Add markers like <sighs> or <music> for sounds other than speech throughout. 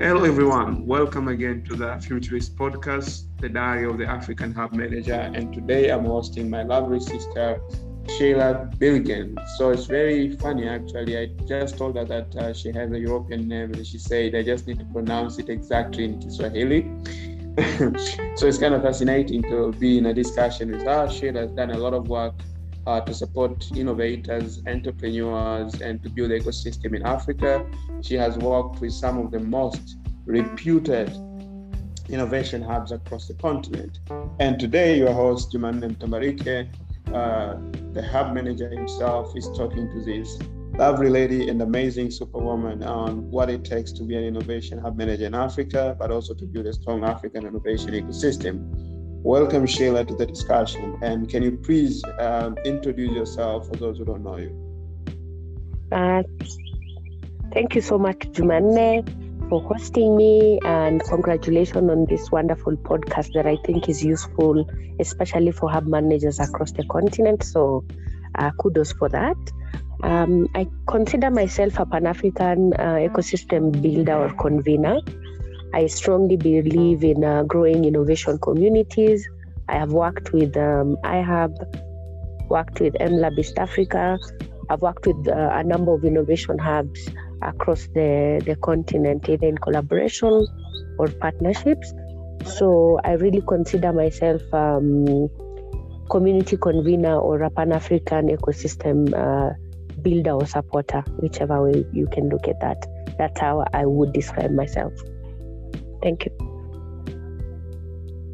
Hello, everyone. Welcome again to the Futurist Podcast, the Diary of the African Hub Manager. And today I'm hosting my lovely sister, Sheila Birgen. So it's very funny, actually. I just told her that uh, she has a European name, and she said I just need to pronounce it exactly in Kiswahili. <laughs> so it's kind of fascinating to be in a discussion with her. Sheila has done a lot of work uh, to support innovators, entrepreneurs, and to build the ecosystem in Africa. She has worked with some of the most reputed innovation hubs across the continent. And today, your host, Jumanne Mtambalike, uh, the hub manager himself, is talking to this lovely lady and amazing superwoman on what it takes to be an innovation hub manager in Africa, but also to build a strong African innovation ecosystem. Welcome, Sheila, to the discussion. And can you please um, introduce yourself for those who don't know you? Uh, thank you so much, Jumanne, for hosting me, and congratulations on this wonderful podcast that I think is useful, especially for hub managers across the continent. So, uh, kudos for that. Um, I consider myself a Pan African uh, ecosystem builder or convener. I strongly believe in uh, growing innovation communities. I have worked with um, IHub, worked with MLab East Africa. I've worked with uh, a number of innovation hubs across the, the continent, either in collaboration or partnerships. So I really consider myself um, community convener or a Pan African ecosystem uh, builder or supporter, whichever way you can look at that. That's how I would describe myself. Thank you.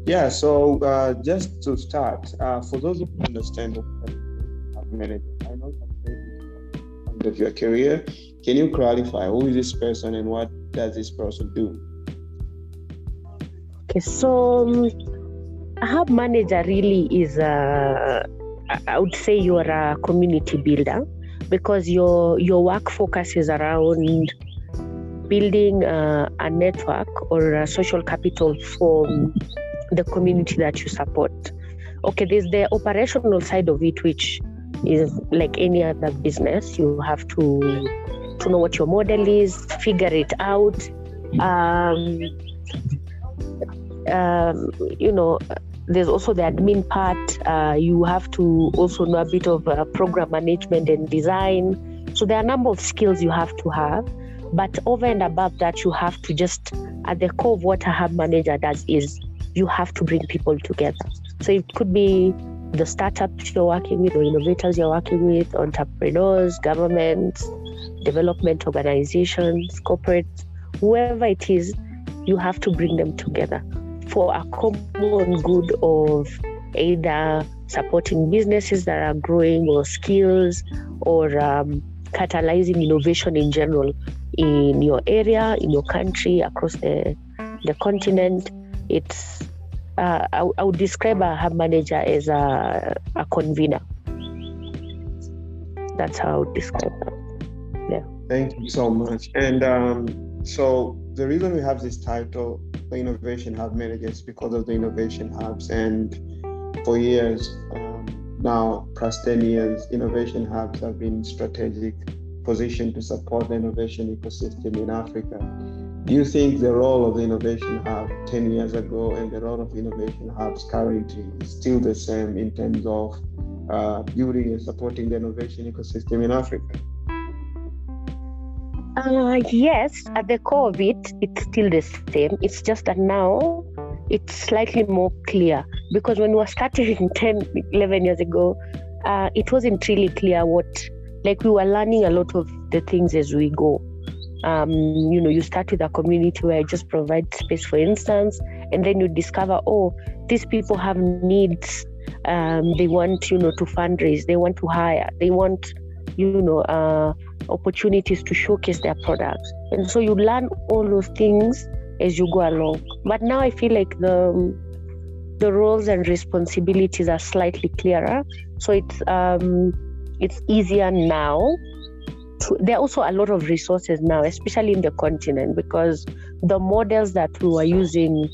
Yeah, so uh, just to start, uh, for those who understand I know of your career, can you clarify who is this person and what does this person do? Okay, so um, a hub manager really is a, I would say you're a community builder because your your work focuses around building uh, a network or a social capital for the community that you support. Okay, there's the operational side of it, which is like any other business. You have to to know what your model is, figure it out. Um, um, you know, there's also the admin part. Uh, you have to also know a bit of uh, program management and design. So there are a number of skills you have to have. But over and above that, you have to just, at the core of what a hub manager does is you have to bring people together. So it could be the startups you're working with or innovators you're working with, entrepreneurs, governments, development organizations, corporates, whoever it is, you have to bring them together for a common good of either supporting businesses that are growing or skills or um, catalyzing innovation in general in your area, in your country, across the the continent. It's uh, I, I, would describe a hub manager as a, a convener. That's how I would describe that. Yeah. Thank you so much. And um, so the reason we have this title, the Innovation Hub Manager, is because of the innovation hubs. And for years um, now, past 10 years, innovation hubs have been strategic position to support the innovation ecosystem in Africa. Do you think the role of the innovation hub 10 years ago and the role of innovation hubs currently is still the same in terms of uh, building and supporting the innovation ecosystem in Africa? Uh, yes, at the core of it, it's still the same. It's just that now it's slightly more clear because when we were starting <laughs> 10, 11 years ago, uh, it wasn't really clear what like we were learning a lot of the things as we go. Um, you know, you start with a community where you just provide space, for instance, and then you discover, oh, these people have needs. Um, they want, you know, to fundraise. They want to hire. They want, you know, uh, opportunities to showcase their products. And so you learn all those things as you go along. But now I feel like the the roles and responsibilities are slightly clearer. So it's um, it's easier now. To, there are also a lot of resources now, especially in the continent, because the models that we were using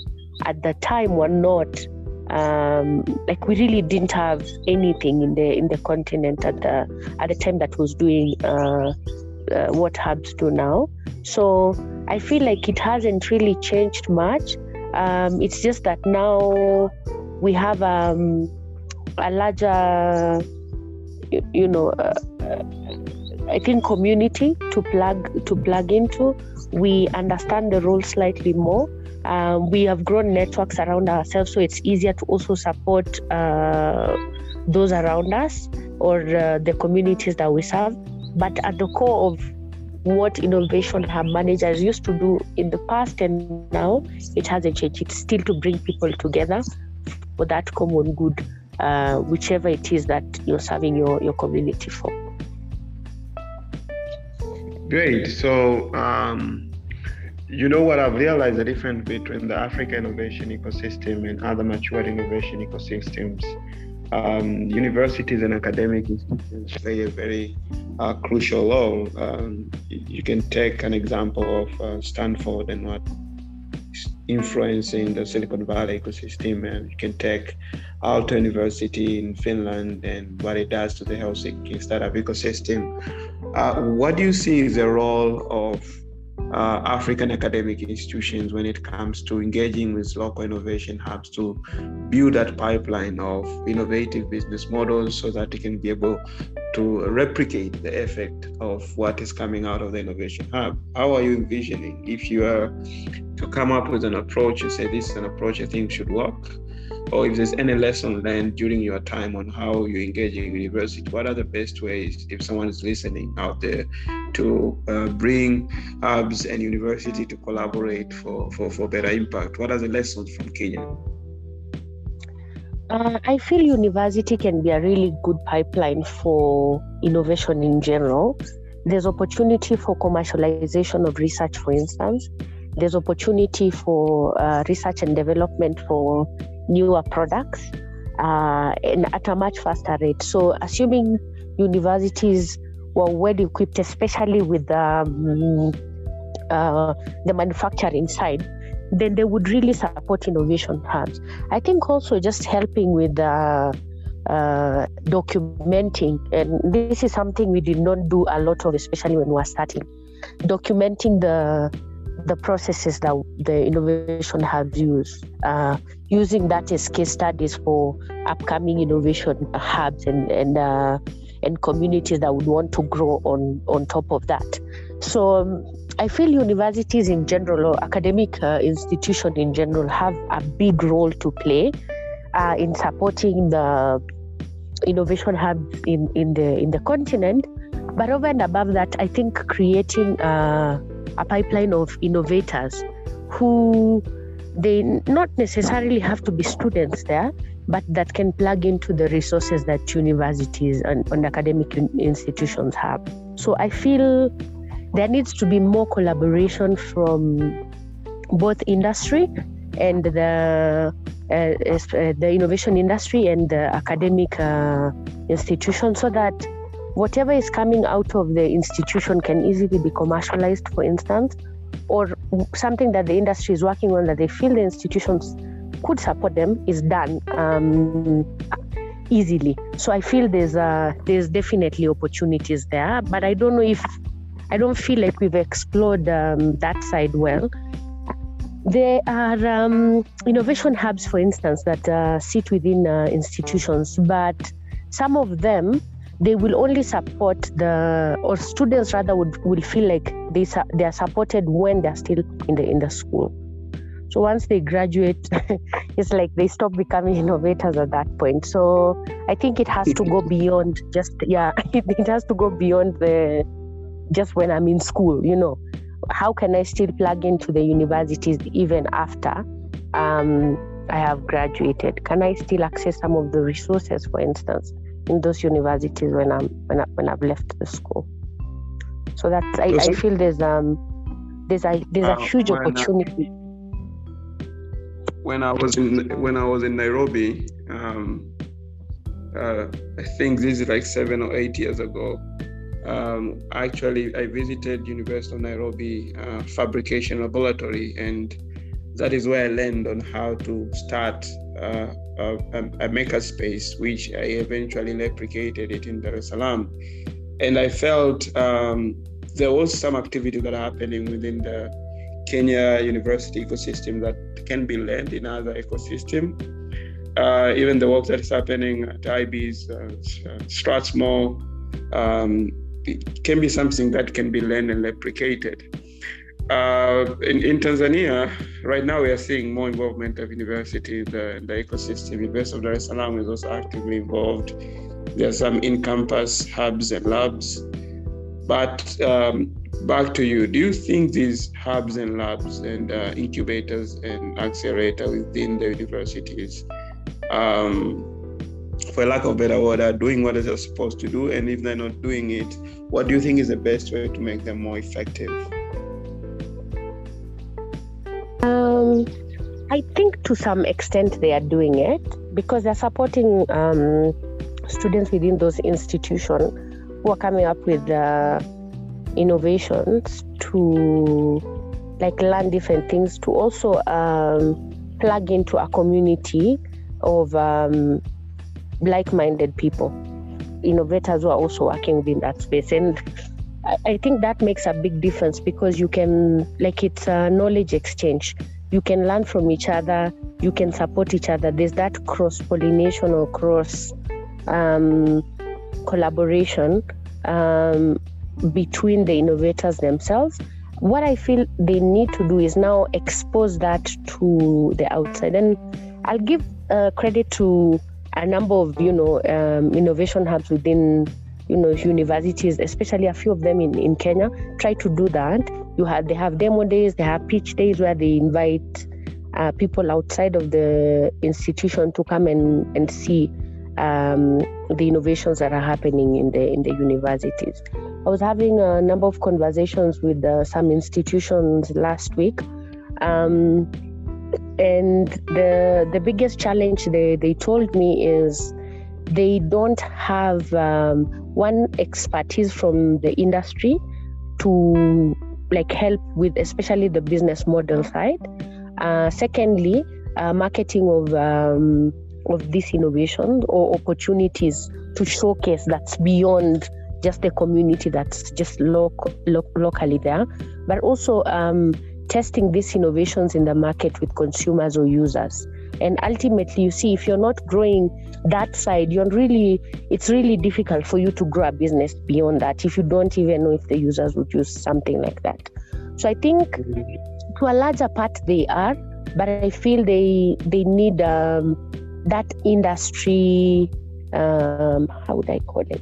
at the time were not um, like we really didn't have anything in the in the continent at the at the time that was doing uh, uh, what hubs do now. So I feel like it hasn't really changed much. Um, it's just that now we have um, a larger, you, know, uh, uh, I think community to plug to plug into. We understand the role slightly more. Um, we have grown networks around ourselves, so it's easier to also support uh, those around us or uh, the communities that we serve. But at the core of what Innovation Hub managers used to do in the past and now, it hasn't changed. It's still to bring people together for that common good, uh, whichever it is that you're serving your, your community for. Great. So, um, you know what I've realized the difference between the Africa innovation ecosystem and other mature innovation ecosystems. Um, universities and academic institutions play a very uh, crucial role. Um, you can take an example of uh, Stanford and what influencing the Silicon Valley ecosystem, and you can take Aalto University in Finland and what it does to the Helsinki startup ecosystem. Uh, what do you see is the role of uh, African academic institutions when it comes to engaging with local innovation hubs to build that pipeline of innovative business models so that it can be able to replicate the effect of what is coming out of the innovation hub. How are you envisioning if you are to come up with an approach and say this is an approach I think should work? Or if there's any lesson learned during your time on how you engage in university, what are the best ways, if someone is listening out there, to uh, bring hubs and university to collaborate for, for, for better impact? What are the lessons from Kenya? Uh, I feel university can be a really good pipeline for innovation in general. There's opportunity for commercialization of research, for instance. There's opportunity for uh, research and development for newer products uh, and at a much faster rate. So, assuming universities were well equipped, especially with um, uh, the manufacturing side, then they would really support innovation hubs. I think also just helping with uh, uh, documenting, and this is something we did not do a lot of, especially when we were starting, documenting the the processes that the innovation hubs use, uh, using that as case studies for upcoming innovation hubs and and uh, and communities that would want to grow on on top of that. So um, I feel universities in general or academic uh, institutions in general have a big role to play uh, in supporting the innovation hubs in, in the in the continent. But over and above that, I think creating uh, a pipeline of innovators who they not necessarily have to be students there, but that can plug into the resources that universities and, and academic institutions have. So I feel there needs to be more collaboration from both industry and the uh, uh, the innovation industry and the academic uh, institution so that whatever is coming out of the institution can easily be commercialized, for instance, or something that the industry is working on that they feel the institutions could support them is done um, easily. So I feel there's there's definitely opportunities there, but I don't know if I don't feel like we've explored um, that side well. There are um, innovation hubs, for instance, that uh, sit within uh, institutions, but some of them they will only support the or students rather would will feel like they they are supported when they're still in the in the school. So once they graduate <laughs> it's like they stop becoming innovators at that point. So i think it has to go <laughs> beyond just yeah <laughs> it, it has to go beyond the just when i'm in school you know. How can i still plug into the universities even after um, i have graduated? Can i still access some of the resources for instance in those universities when I'm when, I, when I've left the school. So that I, I feel there's um there's a there's a huge when opportunity. I, when I was in when I was in Nairobi, um, uh, I think this is like seven or eight years ago. Um, actually, I visited University of Nairobi uh, Fabrication Laboratory, and that is where I learned on how to start uh, a, a makerspace, which I eventually replicated it in Dar es Salaam. And I felt um, there was some activity that happening within the Kenya university ecosystem that can be learned in other ecosystem. Uh, even the work that is happening at iBiz, uh, Strathmore, um, can be something that can be learned and replicated. Uh, in, in, Tanzania, right now we are seeing more involvement of university in the, in the ecosystem. University of Dar es Salaam is also actively involved. There are some in-campus hubs and labs. But um, back to you, do you think these hubs and labs and uh, incubators and accelerator within the universities, um, for lack of better word, are doing what they're supposed to do? And if they're not doing it, what do you think is the best way to make them more effective? Um, I think to some extent they are doing it because they're supporting um, students within those institutions who are coming up with uh, innovations to like learn different things to also um, plug into a community of um, like-minded people. Innovators who are also working within that space and I think that makes a big difference because you can, like, it's a knowledge exchange. You can learn from each other, you can support each other. There's that cross pollination or cross um, collaboration um, between the innovators themselves. What I feel they need to do is now expose that to the outside. And I'll give uh, credit to a number of, you know, um, innovation hubs within you know universities especially a few of them in, in kenya try to do that. You have they have demo days they have pitch days where they invite uh, people outside of the institution to come and, and see um, the innovations that are happening in the in the universities. I was having a number of conversations with uh, some institutions last week um, and the the biggest challenge they, they told me is they don't have um, one expertise from the industry to like help with especially the business model side. Uh, secondly uh, marketing of um, of these innovations or opportunities to showcase that's beyond just the community that's just local lo- locally there but also um, testing these innovations in the market with consumers or users and ultimately you see if you're not growing that side you're really it's really difficult for you to grow a business beyond that if you don't even know if the users would use something like that. So i think to a larger part they are but i feel they they need um, that industry um, how would i call it?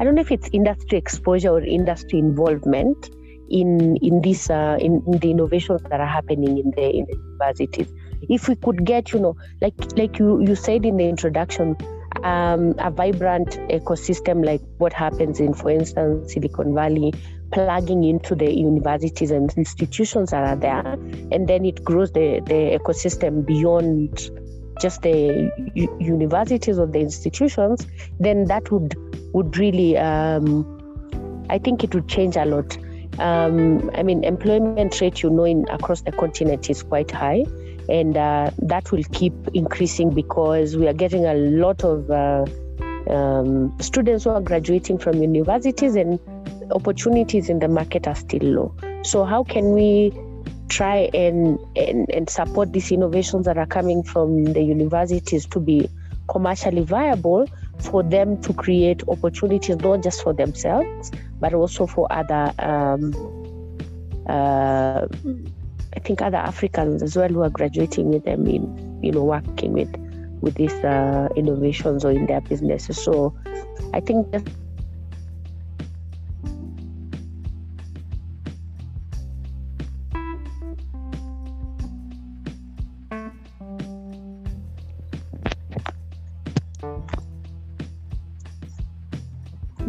I don't know if it's industry exposure or industry involvement in in this uh, in, in, the innovations that are happening in the in the universities if we could get you know like like you you said in the introduction um, a vibrant ecosystem like what happens in for instance silicon valley plugging into the universities and institutions that are there and then it grows the, the ecosystem beyond just the universities or the institutions then that would would really um, i think it would change a lot. Um, i mean employment rate you know in across the continent is quite high and uh, that will keep increasing because we are getting a lot of uh, um, students who are graduating from universities and opportunities in the market are still low. So how can we try and, and, and support these innovations that are coming from the universities to be commercially viable for them to create opportunities not just for themselves but also for other um, uh, I think other Africans as well who are graduating with them in, you know, working with with these uh, innovations or in their businesses. So I think just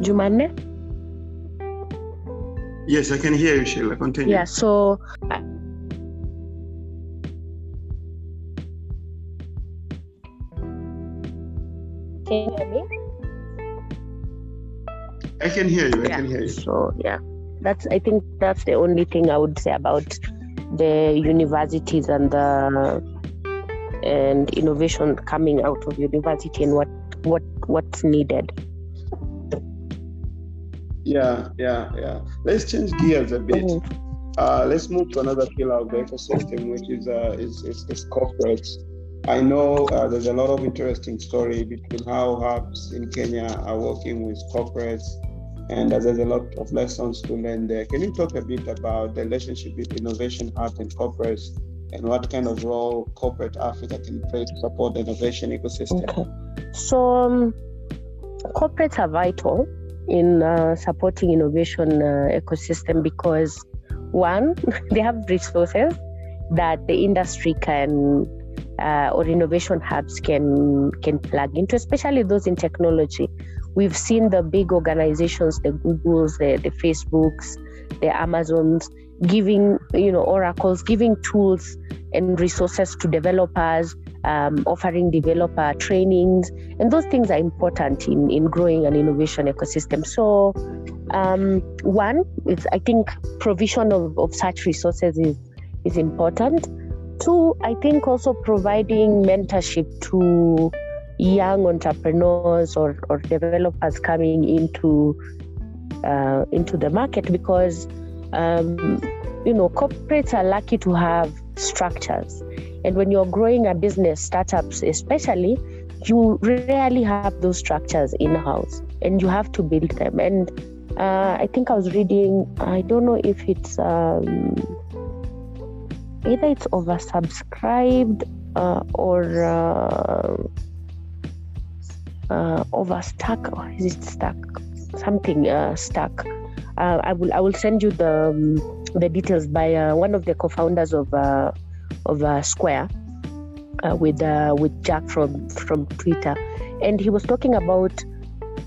Jumanne? Yes, I can hear you, Sheila. Continue. Yeah, so Can you hear me? I can hear you. I yeah. can hear you. So yeah, that's I think that's the only thing I would say about the universities and the and innovation coming out of university and what what what's needed. Yeah, yeah, yeah. Let's change gears a bit. Mhm. uh, let's move to another pillar of the ecosystem, which is uh, is, is, is corporates. I know uh, there's a lot of interesting story between how hubs in Kenya are working with corporates, and there's a lot of lessons to learn there. Can you talk a bit about the relationship with innovation hubs and corporates, and what kind of role corporate Africa can play to support the innovation ecosystem? Okay. So, um, corporates are vital in uh, supporting innovation uh, ecosystem because one, <laughs> they have resources that the industry can uh, or innovation hubs can can plug into, especially those in technology. We've seen the big organizations, the Googles, the, the Facebooks, the Amazons, giving you know oracles, giving tools and resources to developers, um, offering developer trainings, and those things are important in in growing an innovation ecosystem. So. Um, one I think provision of, of such resources is is important Two, I think also providing mentorship to young entrepreneurs or, or developers coming into uh, into the market because um, you know corporates are lucky to have structures. And when you're growing a business startups especially you rarely have those structures in house and you have to build them. And uh, i think i was reading i don't know if it's um, either it's oversubscribed uh, or uh, uh, overstuck or is it stuck? Something uh, stuck. Uh, i will i will send you the um, the details by uh, one of the co-founders of uh, of square with with jack from from twitter. And he was talking about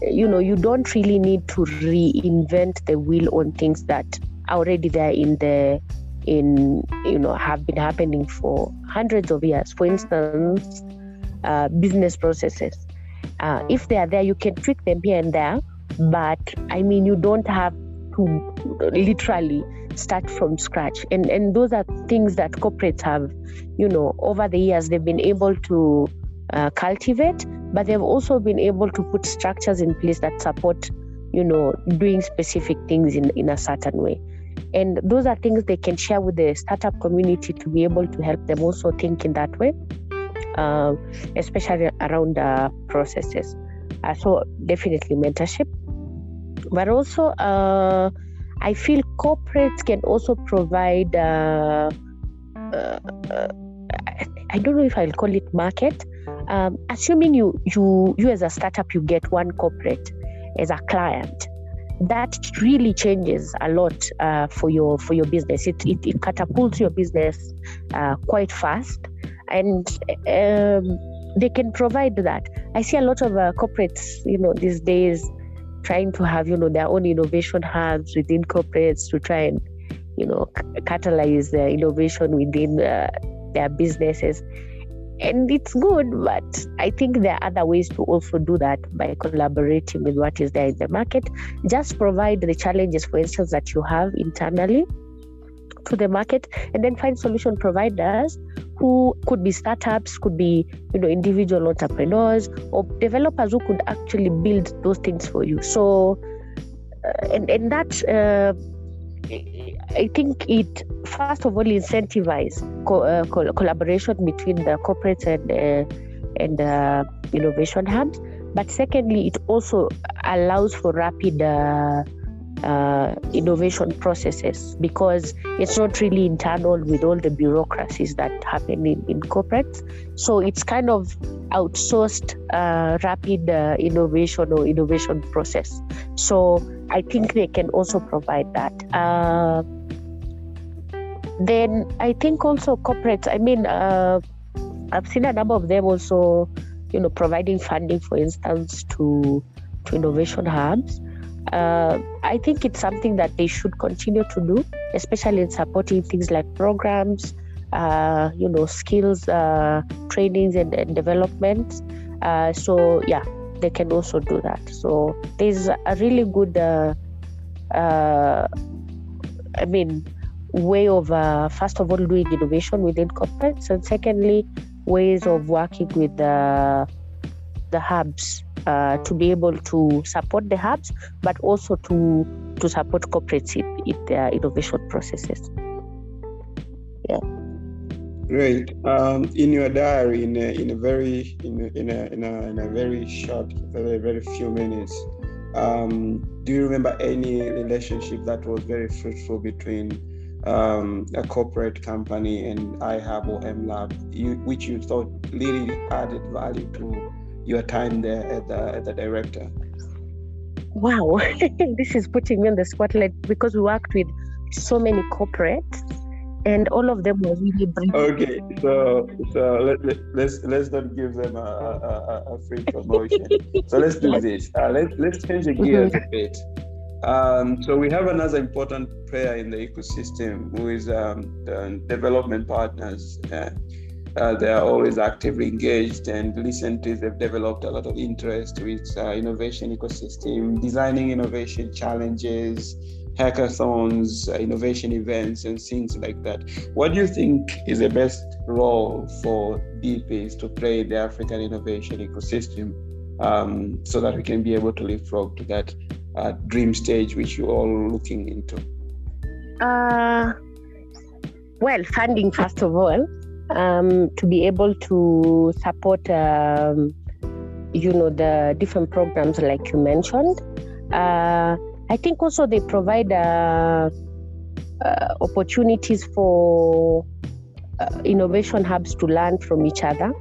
you know you don't really need to reinvent the wheel on things that are already there in the in you know have been happening for hundreds of years. For instance uh, business processes. Uh, if they are there you can tweak them here and there but i mean you don't have to literally start from scratch. And and those are things that corporates have you know over the years they've been able to uh, cultivate but they've also been able to put structures in place that support you know doing specific things in in a certain way and those are things they can share with the startup community to be able to help them also think in that way, uh, especially around uh, processes. Uh, so, definitely mentorship. But also, uh, I feel corporates can also provide, uh, uh, I don't know if I'll call it market. Um, assuming you, you, you as a startup, you get one corporate as a client that really changes a lot uh, for your for your business. It, it, it catapults your business uh, quite fast, and um, they can provide that. I see a lot of uh, corporates, you know, these days trying to have you know their own innovation hubs within corporates to try and you know catalyze their innovation within uh, their businesses and it's good but i think there are other ways to also do that by collaborating with what is there in the market. Just provide the challenges for instance that you have internally to the market and then find solution providers who could be startups could be you know individual entrepreneurs or developers who could actually build those things for you. So uh, and, and that uh, I think it first of all incentivize co- uh, co- collaboration between the corporates and uh, and uh, innovation hubs. But secondly, it also allows for rapid uh, uh, innovation processes because it's not really internal with all the bureaucracies that happen in, in corporates. So it's kind of outsourced uh, rapid innovation or innovation process. So I think they can also provide that. Uh, then I think also corporates, I mean, uh, I've seen a number of them also, you know, providing funding, for instance, to to innovation hubs. Uh, I think it's something that they should continue to do, especially in supporting things like programs, uh, you know, skills uh, trainings and, and development. Uh, so yeah, they can also do that. So there's a really good, uh, uh, I mean, way of first of all doing innovation within corporates, and secondly, ways of working with the the hubs uh, to be able to support the hubs, but also to to support corporates in, their innovation processes. Yeah. Great. Um, in your diary, in a, in a very in a, in a, in a, in a very short, very very few minutes, um, do you remember any relationship that was very fruitful between um, a corporate company and iHub or MLab, you, which you thought really added value to your time there as the, as the director? Wow, <laughs> this is putting me on the spotlight because we worked with so many corporates and all of them were really brilliant. Okay, so so let, let, let's let's not give them a, a, a free promotion. so let's do <laughs> this. Uh, let, let's change the gears mm-hmm. a bit. Um, so we have another important player in the ecosystem who is um, the development partners. Uh, uh, they are always actively engaged and recently they've developed a lot of interest with uh, innovation ecosystem, designing innovation challenges, hackathons, uh, innovation events, and things like that. What do you think is the best role for DPs to play in the African innovation ecosystem um, so that we can be able to leapfrog to that uh, dream stage which you're all looking into? Uh, well, funding, first of all, um, to be able to support, um, you know, the different programs like you mentioned. Uh, I think also they provide uh, uh, opportunities for uh, innovation hubs to learn from each other.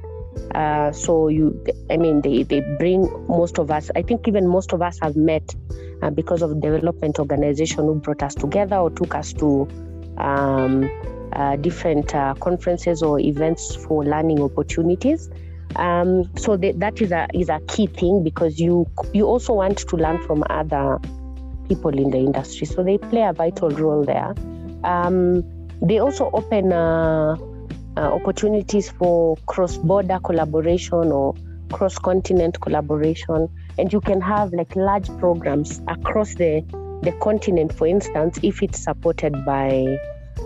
Uh, so you, I mean, they, they bring most of us. I think even most of us have met uh, because of development organization who brought us together or took us to um, uh, different conferences or events for learning opportunities. Um, so they, that is a is a key thing because you you also want to learn from other people in the industry. So they play a vital role there. Um, they also open uh, uh, opportunities for cross border collaboration or cross continent collaboration. And you can have like large programs across the, the continent, for instance, if it's supported by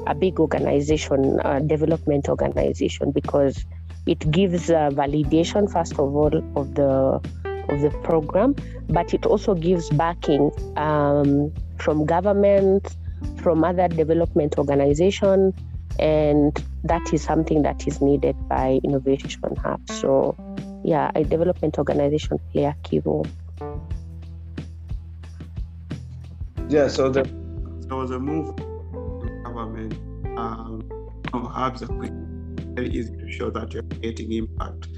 a big organization, a development organization, because it gives uh, validation, first of all, of the of the program, but it also gives backing um, from government, from other development organizations, and that is something that is needed by Innovation Hub. So, yeah, a development organization play a key role. Yeah, so the, there was a move government. Um, are quick, very easy to show that you're getting impact.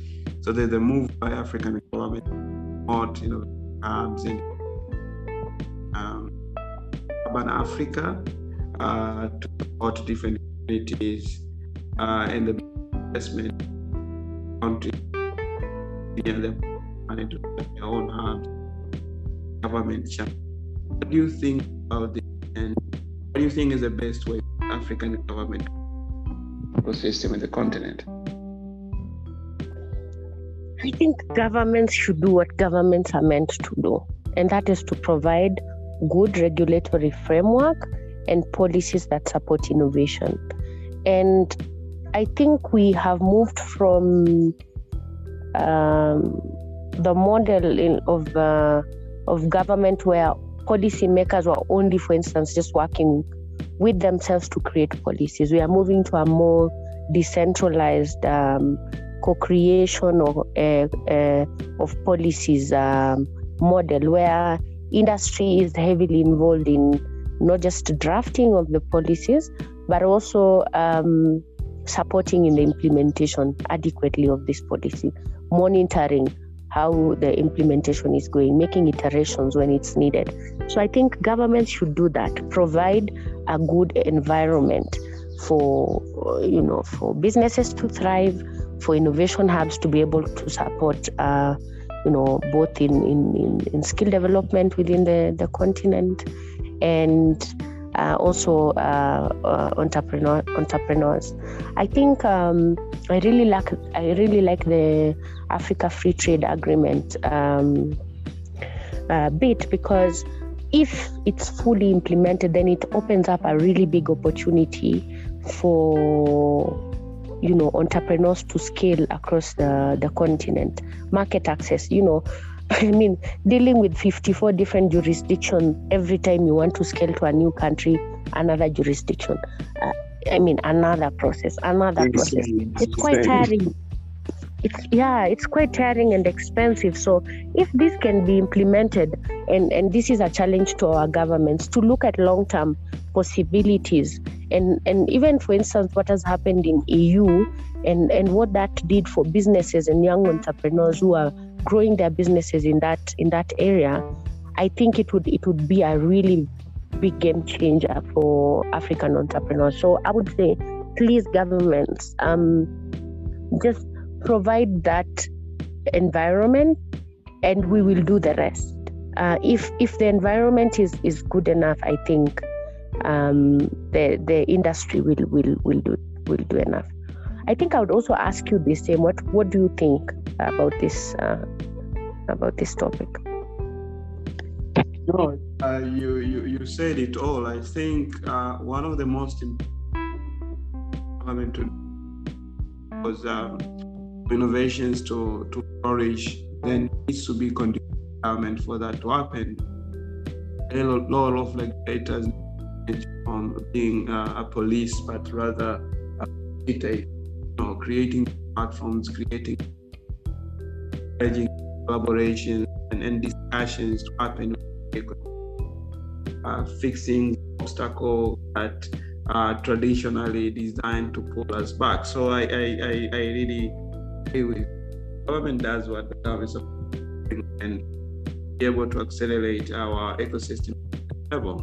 So there's a move by African government promote, you know, hubs in um, urban Africa uh, to support different communities uh, and the investment country and the to their own hubs, government. What do you think about this? And what do you think is the best way African government ecosystem in the continent? I think governments should do what governments are meant to do, and that is to provide good regulatory framework and policies that support innovation. And I think we have moved from um, the model in, of uh, of government where policymakers were only, for instance, just working with themselves to create policies. We are moving to a more decentralized um, co-creation of, uh, uh, of policies um, model where industry is heavily involved in not just drafting of the policies but also um, supporting in the implementation adequately of this policy monitoring how the implementation is going making iterations when it's needed. So i think governments should do that provide a good environment for you know for businesses to thrive for innovation hubs to be able to support, uh, you know, both in, in, in, in, skill development within the, the continent and uh, also uh, uh entrepreneur, entrepreneurs. I think um, I really like I really like the Africa Free Trade Agreement um, uh, bit because if it's fully implemented, then it opens up a really big opportunity for you know entrepreneurs to scale across the, the continent market access you know <laughs> I mean, dealing with 54 different jurisdictions every time you want to scale to a new country, another jurisdiction. Uh, I mean, another process, another process. It's quite tiring. It's yeah, it's quite tiring and expensive. So if this can be implemented, and and this is a challenge to our governments to look at long-term possibilities, and and even for instance, what has happened in EU, and and what that did for businesses and young entrepreneurs who are growing their businesses in that in that area, I think it would it would be a really big game changer for African entrepreneurs. So I would say, please, governments, um, just provide that environment, and we will do the rest. Uh, if if the environment is, is good enough, I think um, the the industry will will will do will do enough. I think I would also ask you the same. What what do you think about this uh, about this topic? No, uh, you, you you said it all. I think uh, one of the most important was uh, innovations to to flourish. Then needs to be conducive for that to happen. A lot of regulators on being uh, a police, but rather a you know, creating platforms, creating collaboration and, and discussions to happen uh, fixing obstacle that are traditionally designed to pull us back. So I, I, I, I really agree with government does what the government is and be able to accelerate our ecosystem level,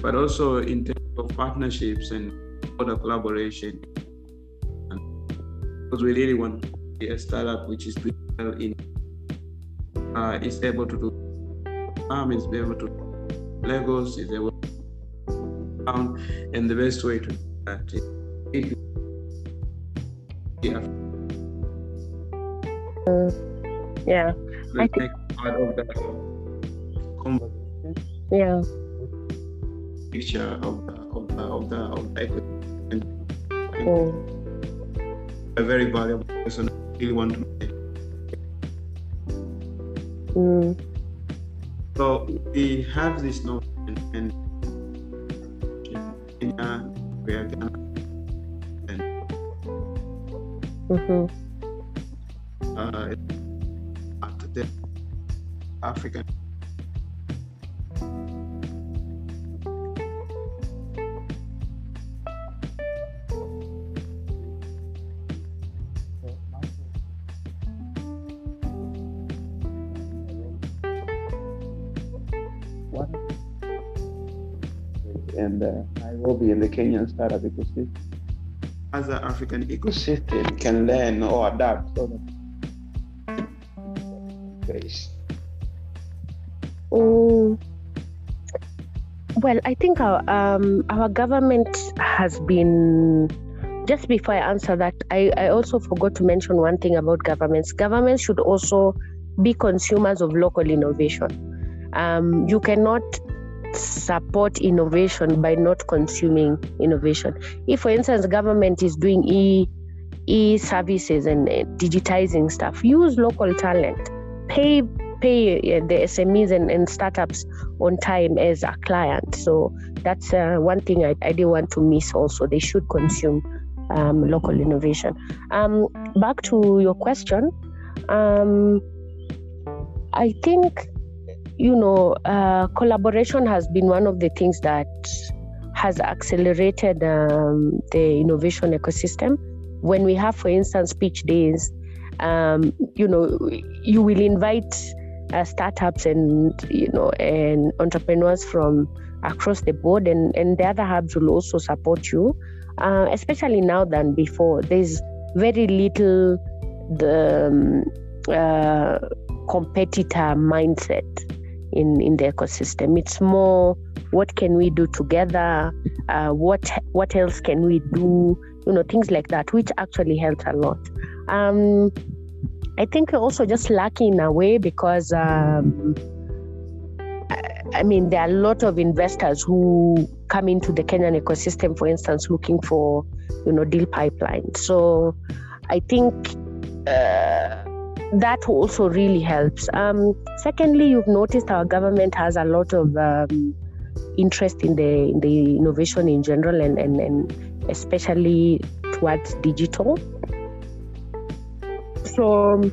but also in terms of partnerships and other collaboration. Because we really want to be a startup which is doing well in uh, is able to do farm, is able to Legos, is able to down, and the best way to do that is yeah. Uh, yeah. I think part of the conversation. Yeah. Picture of the of the of the of the equity. Mm. A very valuable person. I really want to make. Mm. So we have this notion and Kenya, we are Ghana, and Mm-hmm. uh, African Nairobi and the Kenyan startup ecosystem. As an African ecosystem can learn or adapt so that base. Mm. Well, I think our um, our government has been. Just before I answer that, I, I also forgot to mention one thing about governments. Governments should also be consumers of local innovation. Um, you cannot support innovation by not consuming innovation. If, for instance, government is doing e e services and uh, digitizing stuff, use local talent, pay pay uh, the SMEs and, and startups on time as a client. So that's uh, one thing I, I didn't want to miss. Also, they should consume um, local innovation. Um, back to your question, um, I think you know, uh, collaboration has been one of the things that has accelerated um, the innovation ecosystem. When we have, for instance, pitch days, um, you know, you will invite uh, startups and you know and entrepreneurs from across the board, and and the other hubs will also support you, uh, especially now than before. There's very little the um, uh, competitor mindset in in the ecosystem. It's more what can we do together? Uh, what what else can we do? You know, things like that, which actually helps a lot. Um, I think we're also just lucky in a way because um, I, I mean there are a lot of investors who come into the Kenyan ecosystem, for instance, looking for you know deal pipeline. So I think. Uh, that also really helps. Um, secondly, you've noticed our government has a lot of um, interest in the in the innovation in general and, and, and especially towards digital. So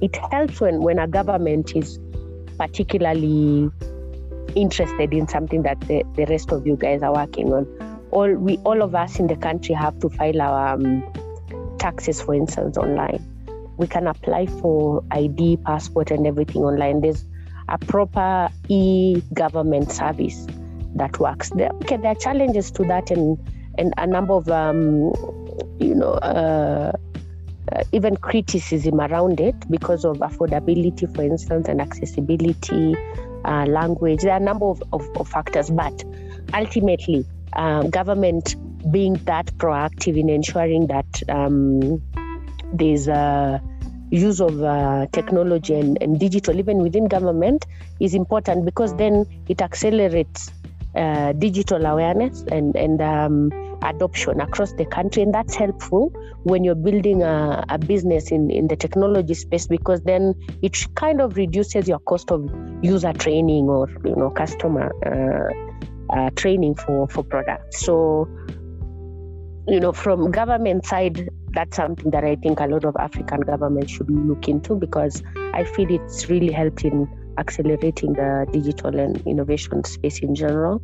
it helps when, when a government is particularly interested in something that the, the rest of you guys are working on. All we all of us in the country have to file our um, taxes, for instance, online. We can apply for ID, passport, and everything online. There's a proper e-government service that works. There, okay, there are challenges to that, and and a number of um, you know. Uh, uh, even criticism around it because of affordability, for instance, and accessibility, uh, language. There are a number of, of, of factors, but ultimately, um, government being that proactive in ensuring that um, there's a use of uh, technology and, and, digital, even within government, is important because then it accelerates uh, digital awareness and and um, adoption across the country, and that's helpful when you're building a, a business in, in the technology space because then it kind of reduces your cost of user training or you know customer uh, uh, training for for products. So you know from government side that's something that i think a lot of african governments should look into because i feel it's really helped in accelerating the digital and innovation space in general.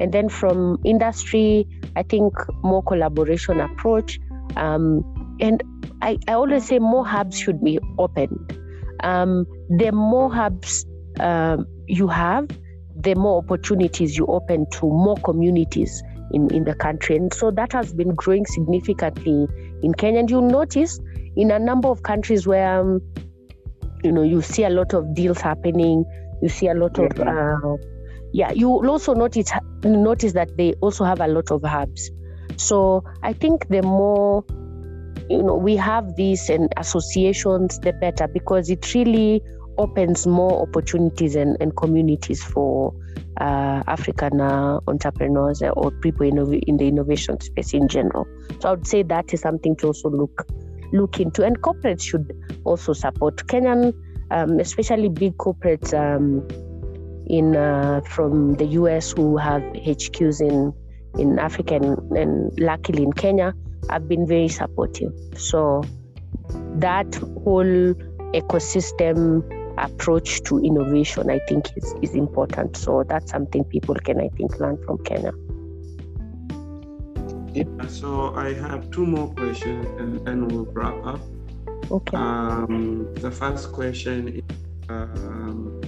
And then from industry i think more collaboration approach um, and I, I always say more hubs should be opened um, the more hubs um, you have the more opportunities you open to more communities in, in the country. And so that has been growing significantly in Kenya. And you'll notice in a number of countries where, um, you know, you see a lot of deals happening, you see a lot of, uh, yeah, you also notice, notice that they also have a lot of hubs. So I think the more, you know, we have these and associations, the better because it really opens more opportunities and, and communities for uh, African uh, entrepreneurs or people in, in the innovation space in general. So I would say that is something to also look look into, and corporates should also support Kenyan, um, especially big corporates um, in uh, from the US who have HQs in in Africa and, and luckily in Kenya have been very supportive. So that whole ecosystem approach to innovation, I think, is, is important. So that's something people can, I think, learn from Kenya. Yeah, so I have two more questions and then we'll wrap up. Okay. Um, the first question is um,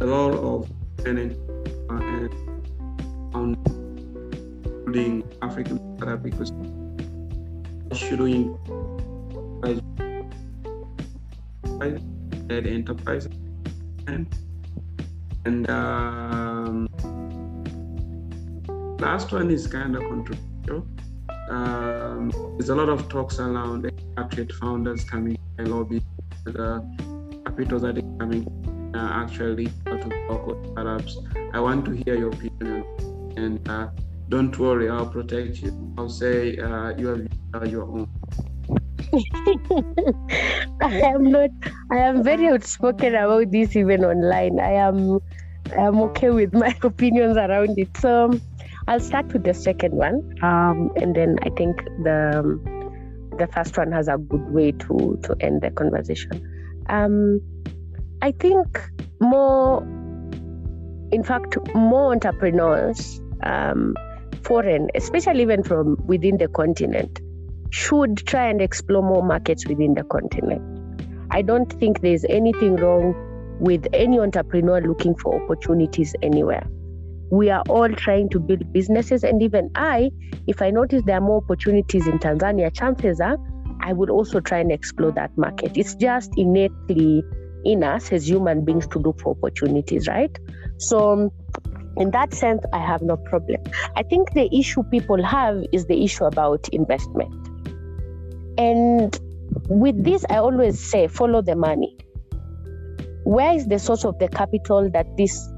a lot of uh, on including African startup because should we led enterprise. And and um, last one is kind of controversial. Um, there's a lot of talks around expatriate founders coming and lobby the capital that is coming uh, actually to work with startups i want to hear your opinion. And uh, don't worry i'll protect you. I'll say uh, you have your own <laughs> I am not. I am very outspoken about this even online. I am. I am okay with my <laughs> opinions around it. So I'll start with the second one, um, and then I think the the first one has a good way to to end the conversation. Um, I think more, in fact, more entrepreneurs, um, foreign, especially even from within the continent, should try and explore more markets within the continent. I don't think there's anything wrong with any entrepreneur looking for opportunities anywhere. We are all trying to build businesses, and even I, if I notice there are more opportunities in Tanzania, chances are I would also try and explore that market. It's just innately in us as human beings to look for opportunities, right? So, in that sense, I have no problem. I think the issue people have is the issue about investment. And with this, I always say follow the money. Where is the source of the capital that these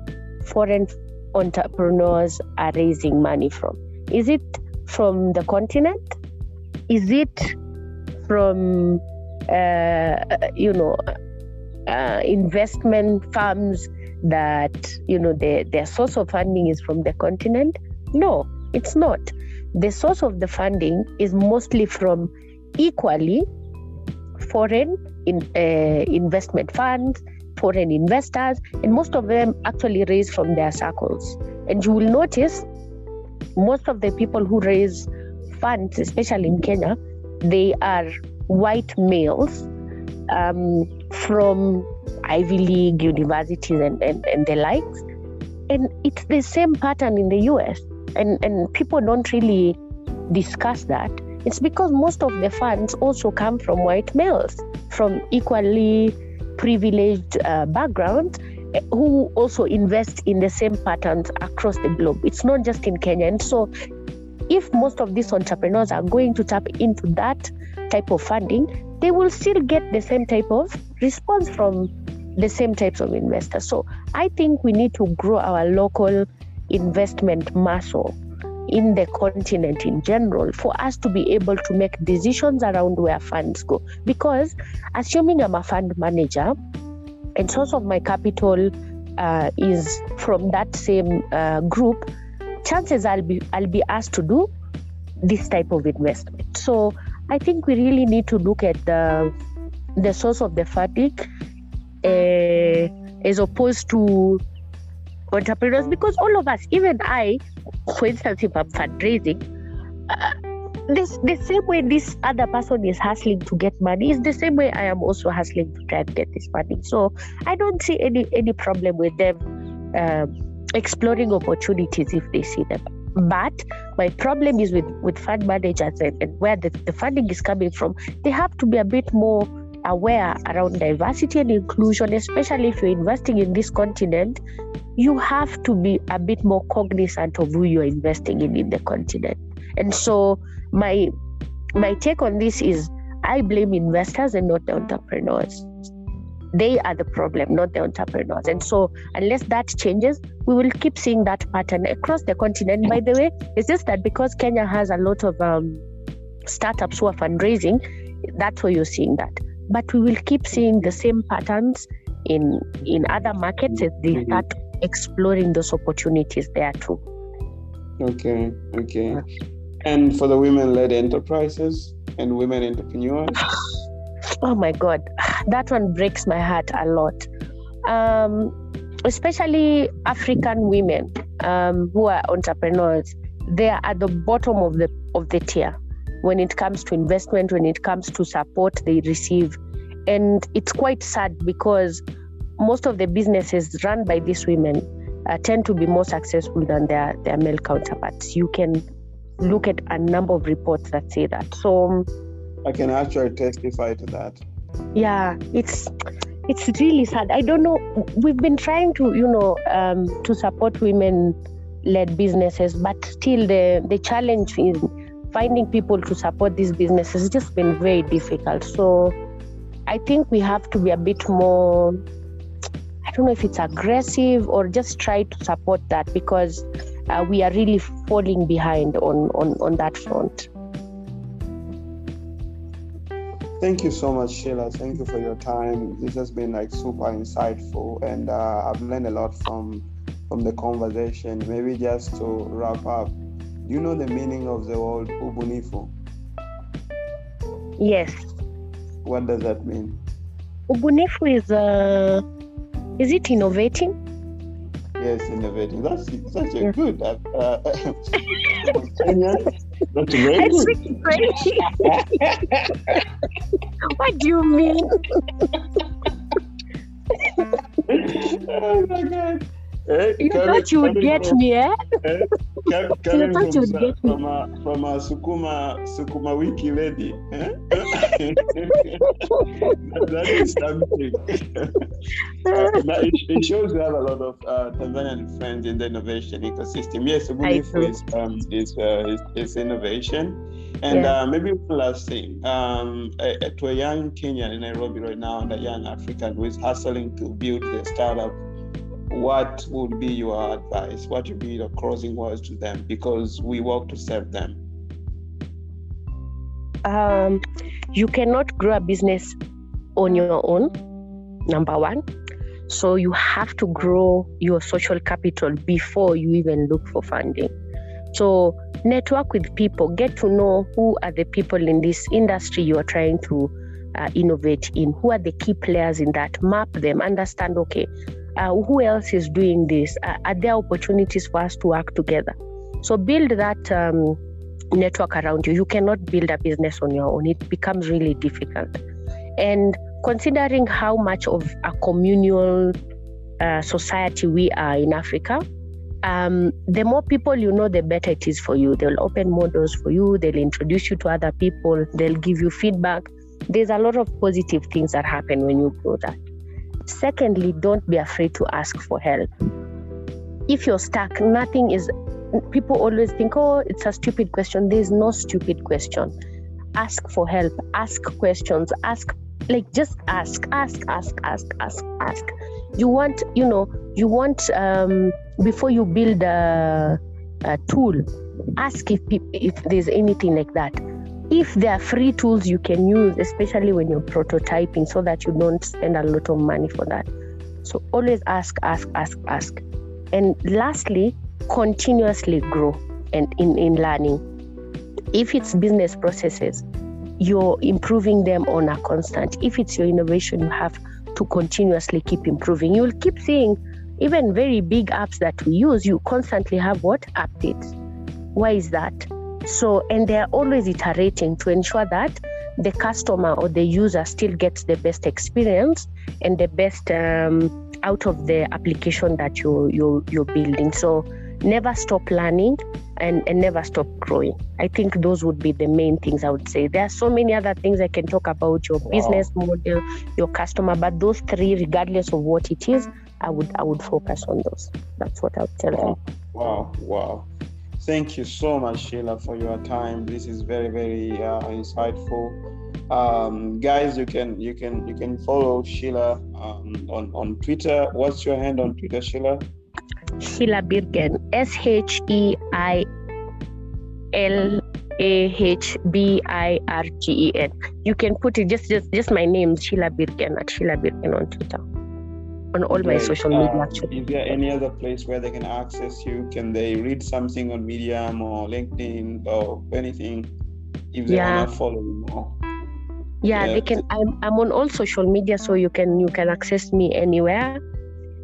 foreign entrepreneurs are raising money from? Is it from the continent? Is it from uh, you know, uh, investment firms that you know their their source of funding is from the continent. No, it's not. The source of the funding is mostly from equally foreign in, uh, investment funds, foreign investors, and most of them actually raise from their circles. And you will notice most of the people who raise funds, especially in Kenya, they are white males um, from Ivy League universities and, and, and the likes. And it's the same pattern in the US. And, and people don't really discuss that. It's because most of the funds also come from white males, from equally privileged uh, backgrounds eh, who also invest in the same patterns across the globe. It's not just in Kenya. And so, if most of these entrepreneurs are going to tap into that type of funding, they will still get the same type of response from the same types of investors. So, I think we need to grow our local investment muscle in the continent in general for us to be able to make decisions around where funds go. Because assuming I'm a fund manager and source of my capital uh, is from that same uh, group, chances I'll be I'll be asked to do this type of investment. So I think we really need to look at the the source of the fatigue uh, as opposed to entrepreneurs because all of us, even I, instance, if I'm fundraising, uh, this the same way this other person is hustling to get money is the same way I am also hustling to try and get this money. So I don't see any any problem with them um, exploring opportunities if they see them. But my problem is with with fund managers and, and where the, the funding is coming from. They have to be a bit more aware around diversity and inclusion, especially if you're investing in this continent, you have to be a bit more cognizant of who you're investing in in the continent. And so my my take on this is I blame investors and not the entrepreneurs. They are the problem, not the entrepreneurs. And so unless that changes, we will keep seeing that pattern across the continent. By the way, it's just that because Kenya has a lot of um, startups who are fundraising, that's why you're seeing that but we will keep seeing the same patterns in in other markets as they mm-hmm. start exploring those opportunities there too. Okay, okay. And for the women-led enterprises and women entrepreneurs. <sighs> Oh my God, <sighs> that one breaks my heart a lot. Um, especially African women um, who are entrepreneurs, they are at the bottom of the of the tier when it comes to investment, when it comes to support they receive. And it's quite sad because most of the businesses run by these women uh, tend to be more successful than their, their male counterparts. You can look at a number of reports that say that. So um, I can actually testify to that. Yeah, it's it's really sad. I don't know. We've been trying to, you know, um, to support women led businesses, but still the the challenge is finding people to support these businesses has just been very difficult. So I think we have to be a bit more, I don't know if it's aggressive or just try to support that because uh, we are really falling behind on, on, on that front. Thank you so much, Sheila. Thank you for your time. This has been like super insightful, and uh, I've learned a lot from from the conversation. Maybe just to wrap up, you know the meaning of the word ubunifu? Yes. What does that mean? Ubunifu is uh, is it innovating? Yes, innovating. That's such a good. Uh, uh, <laughs> that's very good. <laughs> what do you mean? <laughs> oh my god. Eh, you thought you would get from, me, eh? eh <laughs> you thought from, you would get from, a, from a Sukuma Sukuma Wiki lady. Eh? <laughs> that is something. <laughs> it, it, shows we have a lot of uh, Tanzanian friends in the innovation ecosystem. Yes, Ubunifu is, um, is, uh, is, is innovation. And yeah. uh, maybe one last thing um, uh, to a young Kenyan in Nairobi right now and a young African who is hustling to build their startup what would be your advice? What would be the closing words to them? Because we work to serve them. um, you cannot grow a business on your own, number one. So you have to grow your social capital before you even look for funding. So network with people, get to know who are the people in this industry you are trying to uh, innovate in, who are the key players in that, map them, understand, okay, uh, who else is doing this? Uh, are there opportunities for us to work together? So build that um, network around you. You cannot build a business on your own, it becomes really difficult. And considering how much of a communal uh, society we are in Africa, um, the more people you know, the better it is for you. They'll open more doors for you, they'll introduce you to other people, they'll give you feedback. There's a lot of positive things that happen when you grow that. Secondly, don't be afraid to ask for help. If you're stuck, nothing is, people always think, oh, it's a stupid question. There's no stupid question. Ask for help, ask questions, ask, like, just ask, ask, ask, ask, ask, ask. You want, you know, you want, um, before you build a, a tool, ask if, if there's anything like that if there are free tools you can use, especially when you're prototyping, so that you don't spend a lot of money for that. So always ask, ask, ask, ask. And lastly, continuously grow and in, in learning. If it's business processes, you're improving them on a constant. If it's your innovation, you have to continuously keep improving. You'll keep seeing even very big apps that we use, you constantly have what? Updates. Why is that? So, and they're always iterating to ensure that the customer or the user still gets the best experience and the best um, out of the application that you, you, you're building. So, never stop learning and, and never stop growing. I think those would be the main things I would say. There are so many other things I can talk about your wow. business model, your customer, but those three, regardless of what it is, I would I would focus on those. That's what I would tell wow. them. Wow, wow. Thank you so much, Sheila, for your time. This is very, very uh, insightful. Um, guys, you can you can you can follow Sheila um, on on Twitter. What's your hand on Twitter, Sheila? Sheila Birgen. S H E I L A H B I R G E N. You can put it just just just my name, Sheila Birgen at Sheila Birgen on Twitter on all my social media uh, actually. Is there any other place where they can access you? Can they read something on Medium or LinkedIn or anything if they yeah. want to follow you more? Yeah, yeah, they can I'm, I'm on all social media so you can you can access me anywhere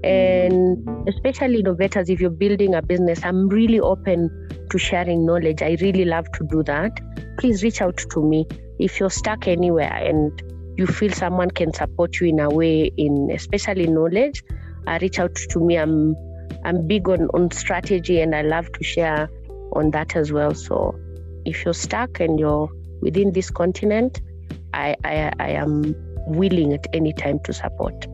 and mm-hmm. especially innovators if you're building a business i'm really open to sharing knowledge i really love to do that please reach out to me if you're stuck anywhere and you feel someone can support you in a way in especially knowledge uh, reach out to me. I'm i'm big on on strategy and i love to share on that as well. So if you're stuck and you're within this continent i i, I am willing at any time to support.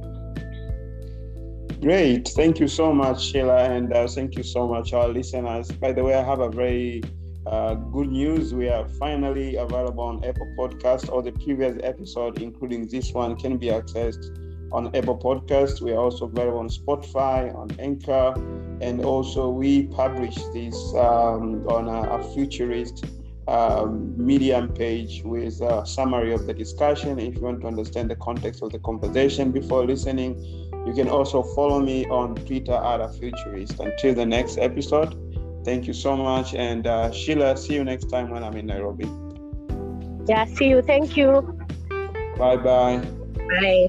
Great. Thank you so much sheila and uh, thank you so much our listeners. By the way i have a very uh, good news, we are finally available on Apple Podcast. All the previous episode, including this one, can be accessed on Apple Podcast. We are also available on Spotify, on Anchor, and also we publish this um, on a, a futurist um, Medium page with a summary of the discussion. If you want to understand the context of the conversation before listening, you can also follow me on Twitter at a futurist. Until the next episode. Thank you so much. And uh, Sheila, see you next time when I'm in Nairobi. Yeah, see you. Thank you. Bye-bye. Bye.